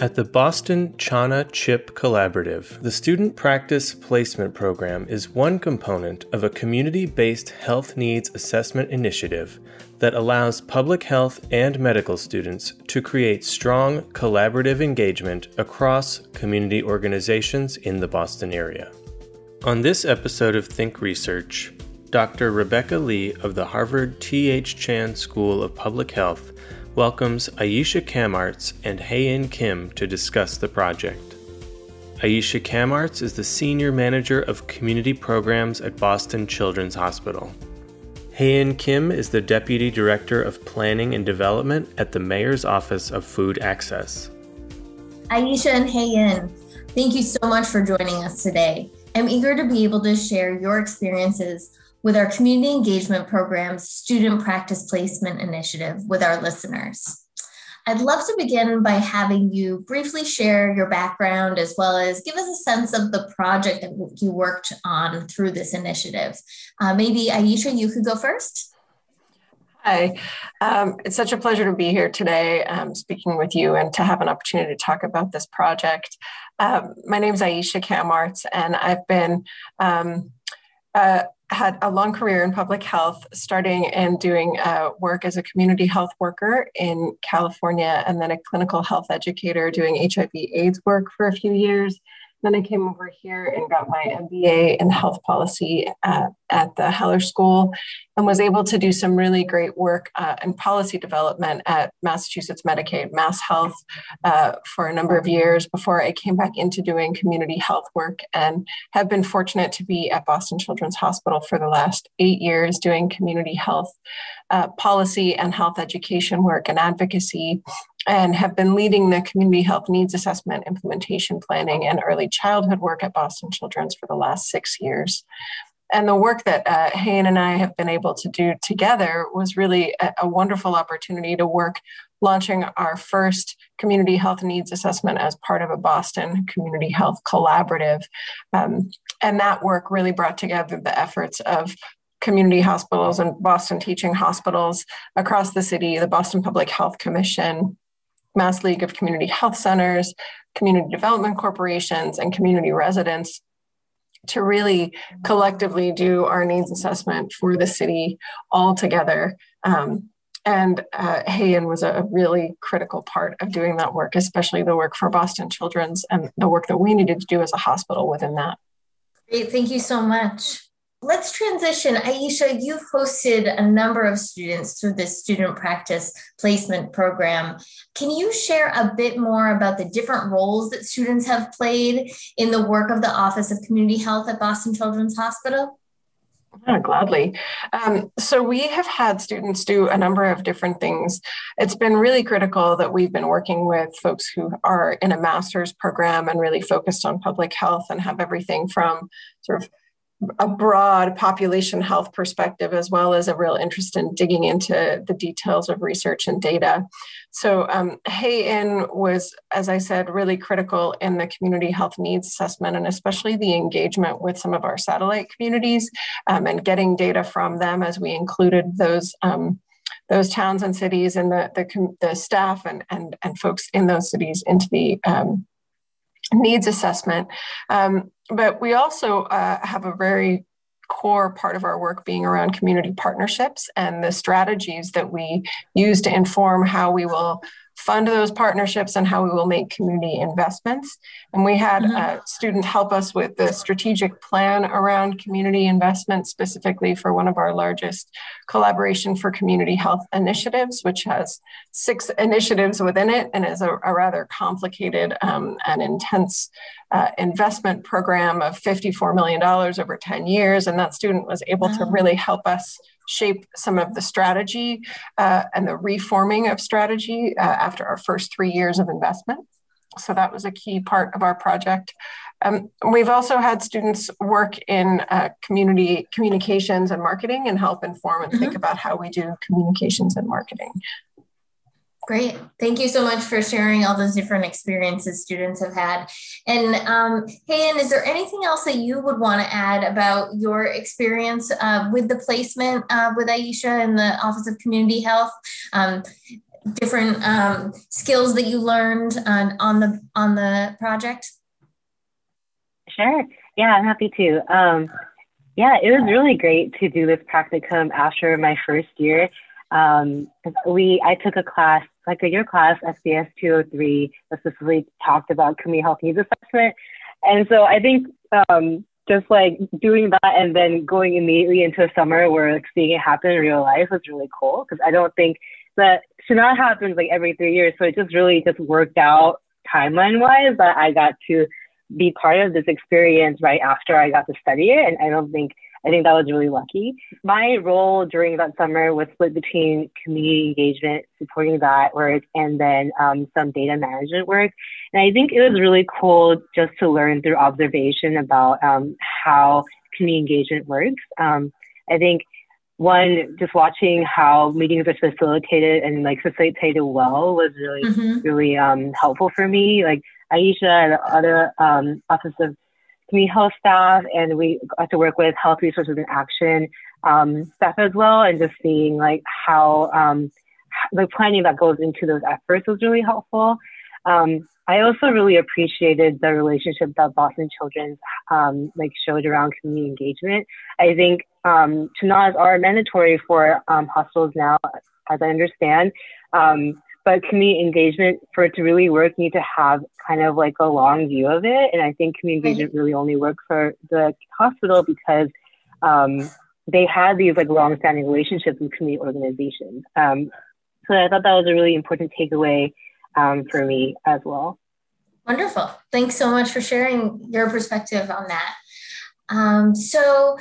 At the Boston CHNA-CHIP Collaborative, the Student Practice Placement Program is one component of a community based health needs assessment initiative that allows public health and medical students to create strong collaborative engagement across community organizations in the Boston area. On this episode of Think Research, Dr. Rebecca Lee of the Harvard T.H. Chan School of Public Health welcomes Aisha Kamartz and Haein Kim to discuss the project. Aisha Kamartz is the Senior Manager of Community Programs at Boston Children's Hospital. Haein Kim is the Deputy Director of Planning and Development at the Mayor's Office of Food Access. Aisha and Haein, thank you so much for joining us today. I'm eager to be able to share your experiences with our community engagement program's student practice placement initiative with our listeners. I'd love to begin by having you briefly share your background as well as give us a sense of the project that you worked on through this initiative. Uh, maybe Aisha, you could go first. Hi, um, it's such a pleasure to be here today um, speaking with you and to have an opportunity to talk about this project. Um, my name is Aisha Kamartz, and I've been uh, had a long career in public health, starting and doing uh, work as a community health worker in California, and then a clinical health educator doing HIV/AIDS work for a few years. Then I came over here and got my MBA in health policy at, at the Heller School and was able to do some really great work uh, in policy development at Massachusetts Medicaid, Mass Health, uh, for a number of years before I came back into doing community health work and have been fortunate to be at Boston Children's Hospital for the last eight years doing community health uh, policy and health education work and advocacy and have been leading the community health needs assessment, implementation planning, and early childhood work at Boston Children's for the last six years. And the work that uh, Haein and I have been able to do together was really a, a wonderful opportunity to work launching our first community health needs assessment as part of a Boston community health collaborative. Um, and that work really brought together the efforts of community hospitals and Boston teaching hospitals across the city, the Boston Public Health Commission, Mass League of Community Health Centers, community development corporations, and community residents to really collectively do our needs assessment for the city all together. Um, and uh, Haein was a really critical part of doing that work, especially the work for Boston Children's and the work that we needed to do as a hospital within that. Great, thank you so much. Let's transition. Aisha, you've hosted a number of students through this student practice placement program. Can you share a bit more about the different roles that students have played in the work of the Office of Community Health at Boston Children's Hospital? Yeah, gladly. Um, so we have had students do a number of different things. It's been really critical that we've been working with folks who are in a master's program and really focused on public health and have everything from sort of a broad population health perspective as well as a real interest in digging into the details of research and data. So um, Haein was, as I said, really critical in the community health needs assessment and especially the engagement with some of our satellite communities um, and getting data from them as we included those um, those towns and cities and the, the, the, staff and, and, and folks in those cities into the um, needs assessment. Um, but we also uh, have a very core part of our work being around community partnerships and the strategies that we use to inform how we will fund those partnerships and how we will make community investments. And we had mm-hmm. a student help us with the strategic plan around community investment, specifically for one of our largest collaboration for community health initiatives, which has six initiatives within it and is a, a rather complicated um, and intense uh, investment program of $54 million over 10 years. And that student was able wow. to really help us shape some of the strategy uh, and the reforming of strategy uh, after our first three years of investment. so that was a key part of our project. Um, we've also had students work in uh, community communications and marketing and help inform and mm-hmm. think about how we do communications and marketing. Great. Thank you so much for sharing all those different experiences students have had. And um, Haein is there anything else that you would want to add about your experience uh, with the placement uh, with Aisha in the Office of Community Health? Um, different um, skills that you learned on, on the on the project? Sure. Yeah, I'm happy to. Um, yeah, it was really great to do this practicum after my first year. Um, we I took a class like a year class, SBS 203, that specifically talked about community health needs assessment. And so I think um, just like doing that and then going immediately into a summer where like seeing it happen in real life was really cool because I don't think that should not happen like every three years. So it just really just worked out timeline wise that I got to be part of this experience right after I got to study it. And I don't think I think that was really lucky. My role during that summer was split between community engagement, supporting that work, and then um, some data management work. And I think it was really cool just to learn through observation about um, how community engagement works. Um, I think one, just watching how meetings are facilitated and like facilitated well was really, mm-hmm. really um, helpful for me. Like Aisha and other um, Office of community health staff, and we got to work with health resources and action um, staff as well, and just seeing like how um, the planning that goes into those efforts was really helpful. Um, I also really appreciated the relationship that Boston Children's um, like showed around community engagement. I think um, CHNAs are mandatory for um, hospitals now, as I understand. Um, but community engagement for it to really work you need to have kind of like a long view of it. And i think community engagement really only works for the hospital because um, they had these like long-standing relationships with community organizations. Um, so i thought that was a really important takeaway um, for me as well. Wonderful. Thanks so much for sharing your perspective on that. Um, so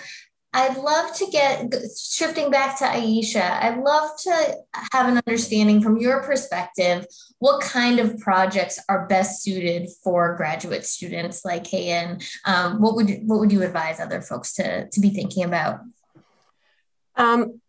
I'd love to get shifting back to Aisha. I'd love to have an understanding from your perspective what kind of projects are best suited for graduate students like Haein. Um, what would what would you advise other folks to to be thinking about? Um,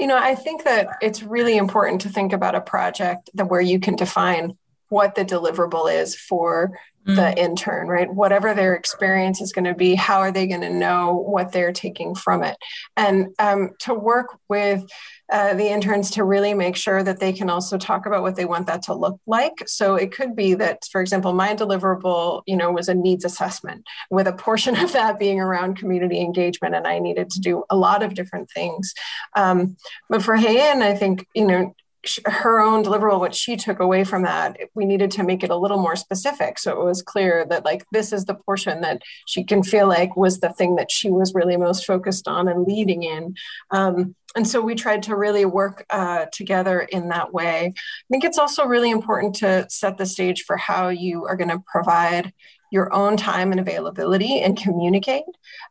you know, I think that it's really important to think about a project that where you can define what the deliverable is for the mm. intern, right? Whatever their experience is going to be, how are they going to know what they're taking from it? And um, to work with uh, the interns to really make sure that they can also talk about what they want that to look like. So it could be that, for example, my deliverable, you know, was a needs assessment, with a portion of that being around community engagement, and I needed to do a lot of different things. Um, but for Haein, I think you know her own deliverable what she took away from that we needed to make it a little more specific. So it was clear that like this is the portion that she can feel like was the thing that she was really most focused on and leading in. Um, and so we tried to really work uh, together in that way. I think it's also really important to set the stage for how you are going to provide your own time and availability and communicate.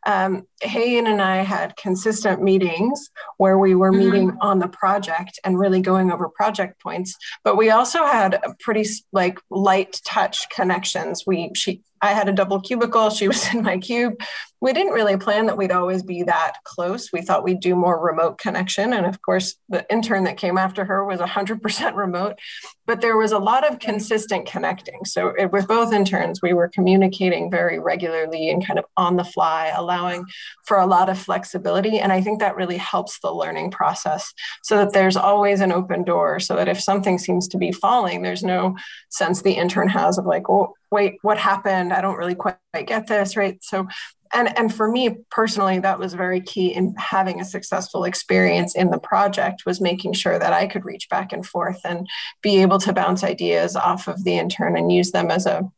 Um, and I had consistent meetings where we were mm-hmm. meeting on the project and really going over project points. But we also had pretty like light touch connections. We she I had a double cubicle. She was in my cube. We didn't really plan that we'd always be that close. We thought we'd do more remote connection. And of course, the intern that came after her was 100% remote, but there was a lot of consistent connecting. So, it, with both interns, we were communicating very regularly and kind of on the fly, allowing for a lot of flexibility. And I think that really helps the learning process so that there's always an open door, so that if something seems to be falling, there's no sense the intern has of like, oh, wait, what happened? I don't really quite get this, right? So, and and for me personally, that was very key in having a successful experience in the project was making sure that I could reach back and forth and be able to bounce ideas off of the intern and use them as a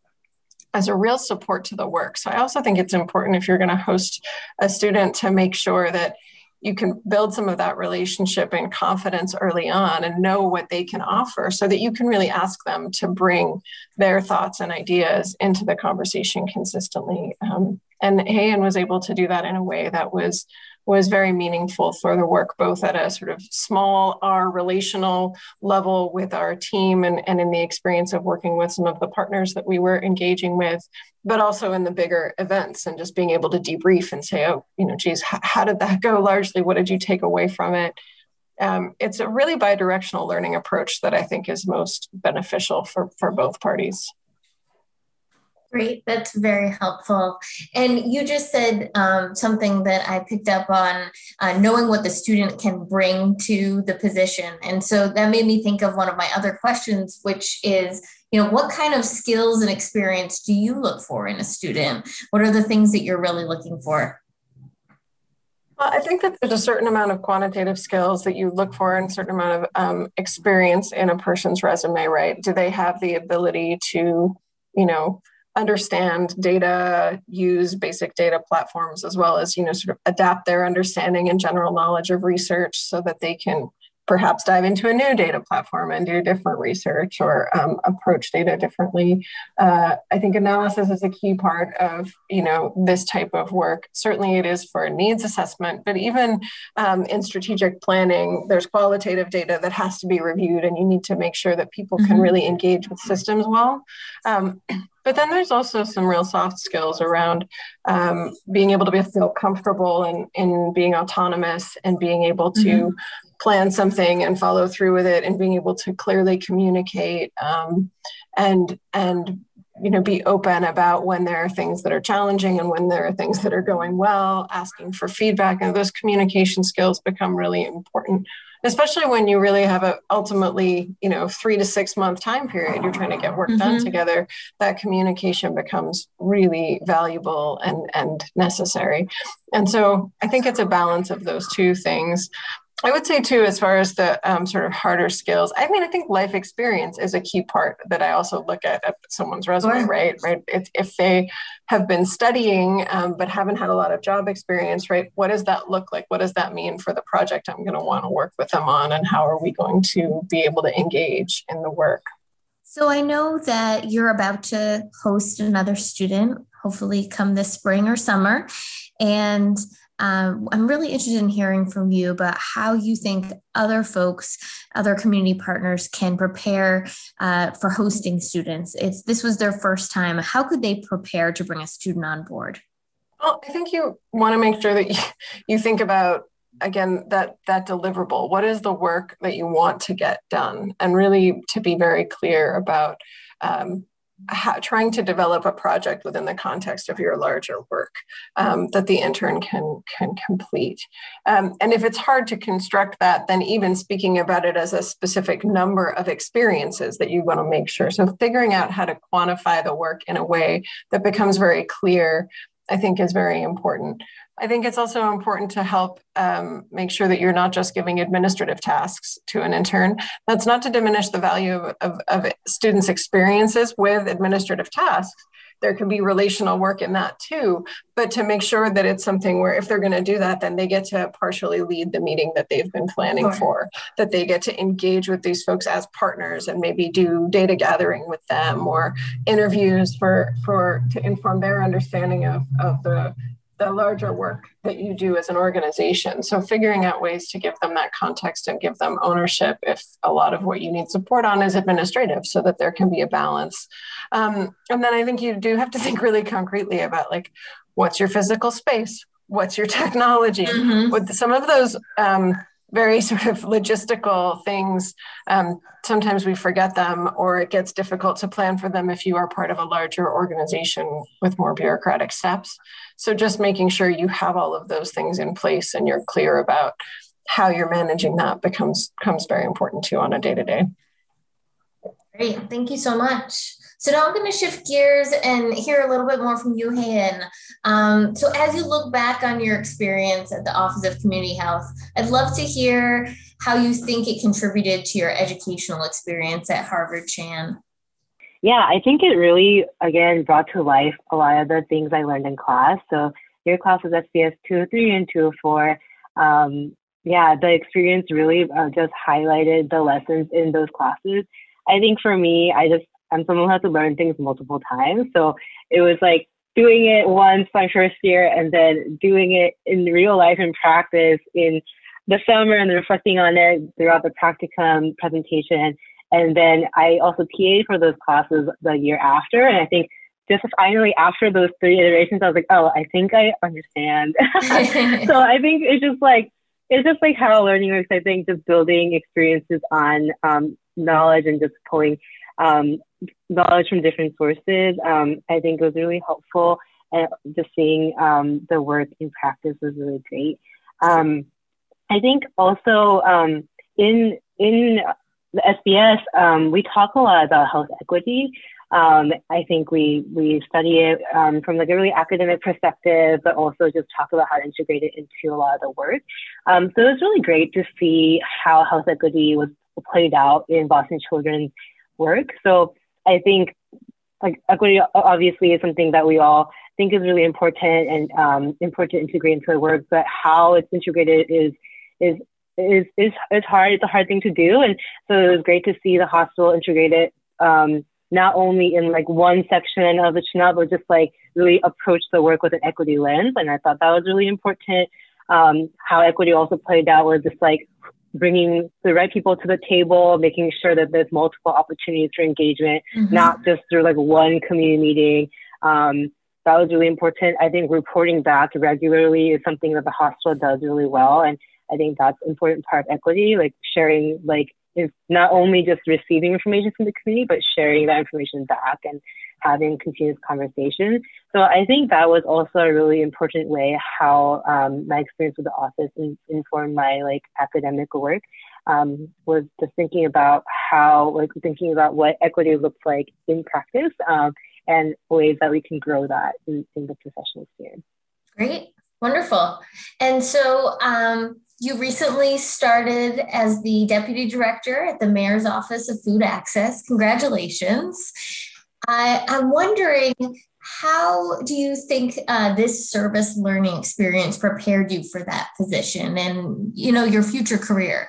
as a real support to the work. So I also think it's important if you're going to host a student to make sure that you can build some of that relationship and confidence early on and know what they can offer so that you can really ask them to bring their thoughts and ideas into the conversation consistently. Um, and Haein was able to do that in a way that was was very meaningful for the work, both at a sort of small R relational level with our team and, and in the experience of working with some of the partners that we were engaging with, but also in the bigger events and just being able to debrief and say, oh, you know, geez, how, how did that go largely? What did you take away from it? Um, it's a really bi-directional learning approach that I think is most beneficial for, for both parties. Great, that's very helpful. And you just said um, something that I picked up on uh, knowing what the student can bring to the position. And so that made me think of one of my other questions, which is, you know, what kind of skills and experience do you look for in a student? What are the things that you're really looking for? Well, I think that there's a certain amount of quantitative skills that you look for and a certain amount of um, experience in a person's resume, right? Do they have the ability to, you know, understand data, use basic data platforms, as well as, you know, sort of adapt their understanding and general knowledge of research so that they can perhaps dive into a new data platform and do different research or um, approach data differently. Uh, I think analysis is a key part of you know this type of work. Certainly, it is for needs assessment, but even um, in strategic planning, there's qualitative data that has to be reviewed, and you need to make sure that people mm-hmm. can really engage with systems well. Um, but then there's also some real soft skills around um, being able to be, feel comfortable and in, in being autonomous and being able to mm-hmm plan something and follow through with it and being able to clearly communicate um, and and you know be open about when there are things that are challenging and when there are things that are going well asking for feedback. And those communication skills become really important especially when you really have a ultimately you know three to six month time period you're trying to get work mm-hmm. done together. That communication becomes really valuable and and necessary. And so i think it's a balance of those two things I would say too, as far as the um, sort of harder skills. I mean, I think life experience is a key part that I also look at at someone's resume. Right, right. It's, if they have been studying um, but haven't had a lot of job experience, right? What does that look like? What does that mean for the project I'm going to want to work with them on, and how are we going to be able to engage in the work? So I know that you're about to host another student, hopefully come this spring or summer, and um, I'm really interested in hearing from you about how you think other folks, other community partners can prepare uh, for hosting students. If this was their first time, how could they prepare to bring a student on board? Well, I think you want to make sure that you, think about again that that deliverable what is the work that you want to get done and really to be very clear about um, trying to develop a project within the context of your larger work um, that the intern can can complete. Um, and if it's hard to construct that, then even speaking about it as a specific number of experiences that you want to make sure. So figuring out how to quantify the work in a way that becomes very clear, I think, is very important. I think it's also important to help um, make sure that you're not just giving administrative tasks to an intern. That's not to diminish the value of, of, of students' experiences with administrative tasks. There can be relational work in that too, but to make sure that it's something where if they're going to do that, then they get to partially lead the meeting that they've been planning sure. for, that they get to engage with these folks as partners and maybe do data gathering with them or interviews for for to inform their understanding of, of the the larger work that you do as an organization. So, figuring out ways to give them that context and give them ownership if a lot of what you need support on is administrative, so that there can be a balance. Um, and then I think you do have to think really concretely about like, what's your physical space? What's your technology? Mm-hmm. With some of those um, very sort of logistical things. Um, sometimes we forget them, or it gets difficult to plan for them if you are part of a larger organization with more bureaucratic steps. So, just making sure you have all of those things in place and you're clear about how you're managing that becomes becomes very important too on a day to day. Great, thank you so much. So now I'm going to shift gears and hear a little bit more from you, Haein. Um, so as you look back on your experience at the Office of Community Health, I'd love to hear how you think it contributed to your educational experience at Harvard Chan. Yeah, I think it really, again, brought to life a lot of the things I learned in class. So your class was SBS 203 and 204. Um, yeah, the experience really uh, just highlighted the lessons in those classes. I think for me, I just I'm someone who has to learn things multiple times. So it was like doing it once my first year and then doing it in real life in practice in the summer and reflecting on it throughout the practicum presentation. And then I also TA for those classes the year after. And I think just finally after those three iterations, I was like, oh, I think I understand. so I think it's just like, it's just like how learning works. I think just building experiences on um, knowledge and just pulling um, knowledge from different sources. Um, I think was really helpful. And just seeing um, the work in practice was really great. Um, I think also um, in in the SBS, um, we talk a lot about health equity. I think we we study it from like a really academic perspective, but also just talk about how to integrate it into a lot of the work. So it was really great to see how health equity was played out in Boston Children's work. So I think like equity obviously is something that we all think is really important and um, important to integrate into our work, but how it's integrated is is is is is hard. It's a hard thing to do, and so it was great to see the hospital integrate it um, not only in like one section of the CHNA, but just like really approach the work with an equity lens. And I thought that was really important. Um, how equity also played out was just like bringing the right people to the table, making sure that there's multiple opportunities for engagement, mm-hmm. not just through like one community meeting. Um, that was really important. I think reporting back regularly is something that the hospital does really well. And I think that's important part of equity, like sharing, like is not only just receiving information from the community, but sharing that information back and having continuous conversations. So I think that was also a really important way how um, my experience with the office in, informed my like academic work. Um, was just thinking about how, like, thinking about what equity looks like in practice um, and ways that we can grow that in, in the professional sphere. Great, wonderful. And so, um, you recently started as the deputy director at the mayor's office of food access. Congratulations. I, am wondering how do you think uh, this service learning experience prepared you for that position and you know your future career?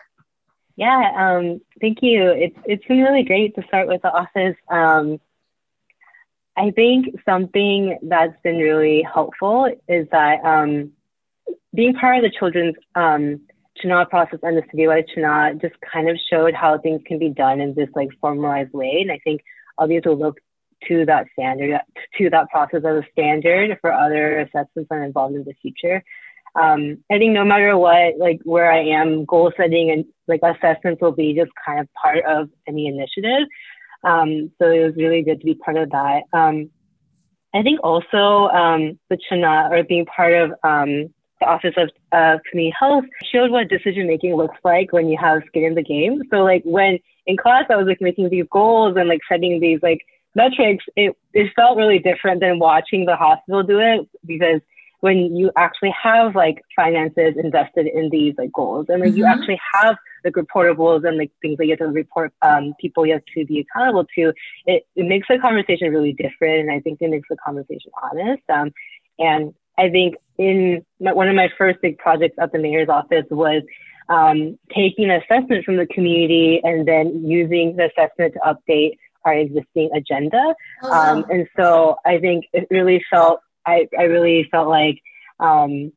Yeah, um, thank you. It's it's been really great to start with the office. Um, I think something that's been really helpful is that um, being part of the children's um, process and the citywide CHNA just kind of showed how things can be done in this like formalized way. And I think I'll be able to look to that standard, to that process as a standard for other assessments I'm involved in the future. Um, I think no matter what, like where I am, goal setting and like assessments will be just kind of part of any initiative. Um, so it was really good to be part of that. Um, I think also um, the CHNA or being part of um, the Office of uh, Community Health showed what decision making looks like when you have skin in the game. So like when in class I was like making these goals and like setting these like metrics, it it felt really different than watching the hospital do it because when you actually have like finances invested in these like goals and like mm-hmm. you actually have like reportables and like things that you have to report um, people you have to be accountable to, it, it makes the conversation really different and I think it makes the conversation honest. Um, and I think in my, one of my first big projects at the mayor's office was um, taking an assessment from the community and then using the assessment to update our existing agenda. Oh, wow. um, and so I think it really felt, I, I really felt like, um,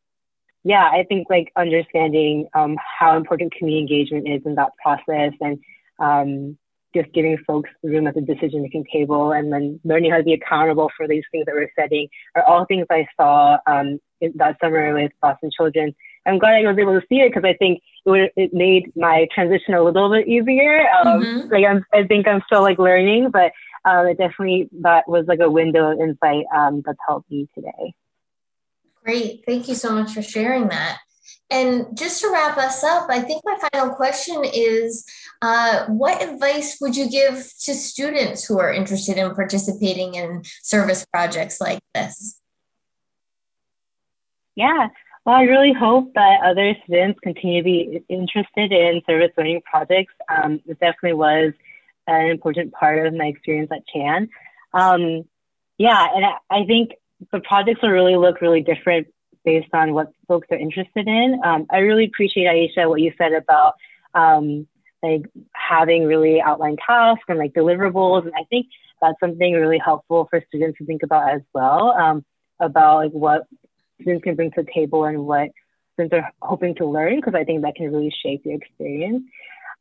yeah, I think like understanding um, how important community engagement is in that process and um, just giving folks room at the decision making table and then learning how to be accountable for these things that we're setting are all things I saw um, that summer with Boston Children. I'm glad I was able to see it because I think it, would, it made my transition a little bit easier. Um, mm-hmm. Like I'm, I think I'm still like learning, but um, it definitely that was like a window of insight um, that's helped me today. Great, thank you so much for sharing that. And just to wrap us up, I think my final question is uh, what advice would you give to students who are interested in participating in service projects like this? Yeah, well, I really hope that other students continue to be interested in service learning projects. Um, it definitely was an important part of my experience at Chan. Um, yeah, and I, I think the projects will really look really different based on what folks are interested in. Um, I really appreciate Aisha what you said about um, like having really outlined tasks and like deliverables, and I think that's something really helpful for students to think about as well. Um, about like what students can bring to the table and what students are hoping to learn because I think that can really shape the experience.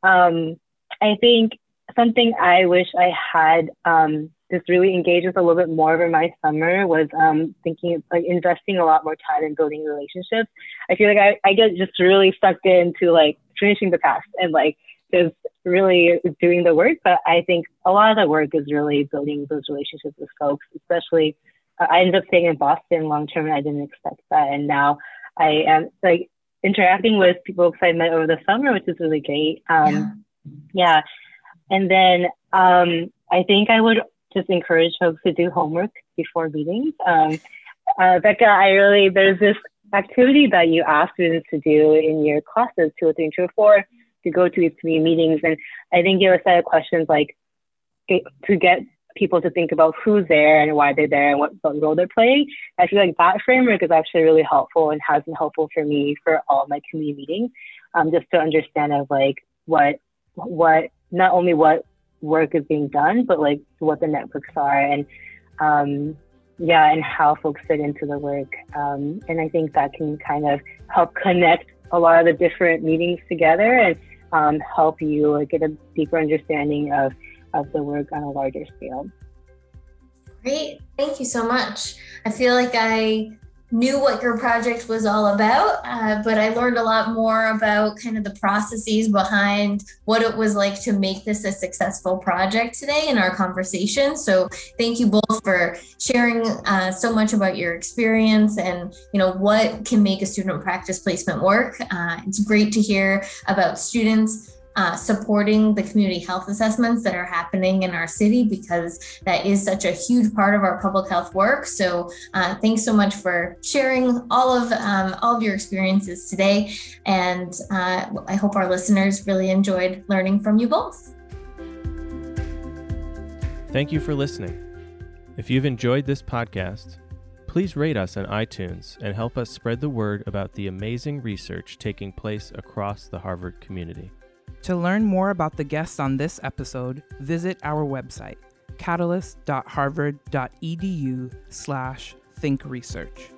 Um, I think something I wish I had um, just really engaged with a little bit more over my summer was um, thinking like investing a lot more time in building relationships. I feel like I, I get just really sucked into like finishing the task and like just really doing the work. But I think a lot of the work is really building those relationships with folks, especially uh, I ended up staying in Boston long term and I didn't expect that. And now I am like interacting with people I met over the summer, which is really great. Um, yeah. yeah. And then um, I think I would just encourage folks to do homework before meetings. Um, uh, Becca, I really, there's this activity that you ask students to do in your classes, 203 and 204, to go to these community meetings. And I think you have a set of questions like to get people to think about who's there and why they're there and what, what role they're playing. I feel like that framework is actually really helpful and has been helpful for me for all my community meetings, um, just to understand of like what, what, not only what work is being done, but like what the networks are and um, yeah, and how folks fit into the work. Um, and I think that can kind of help connect a lot of the different meetings together and um, help you get a deeper understanding of, of the work on a larger scale. Great. Thank you so much. I feel like I knew what your project was all about, uh, but I learned a lot more about kind of the processes behind what it was like to make this a successful project today in our conversation. So thank you both for sharing uh, so much about your experience and you know what can make a student practice placement work. Uh, it's great to hear about students uh, supporting the community health assessments that are happening in our city because that is such a huge part of our public health work. So uh, thanks so much for sharing all of um, all of your experiences today, and uh, I hope our listeners really enjoyed learning from you both. Thank you for listening. If you've enjoyed this podcast, please rate us on iTunes and help us spread the word about the amazing research taking place across the Harvard community. To learn more about the guests on this episode, visit our website, catalyst.harvard.edu slash thinkresearch.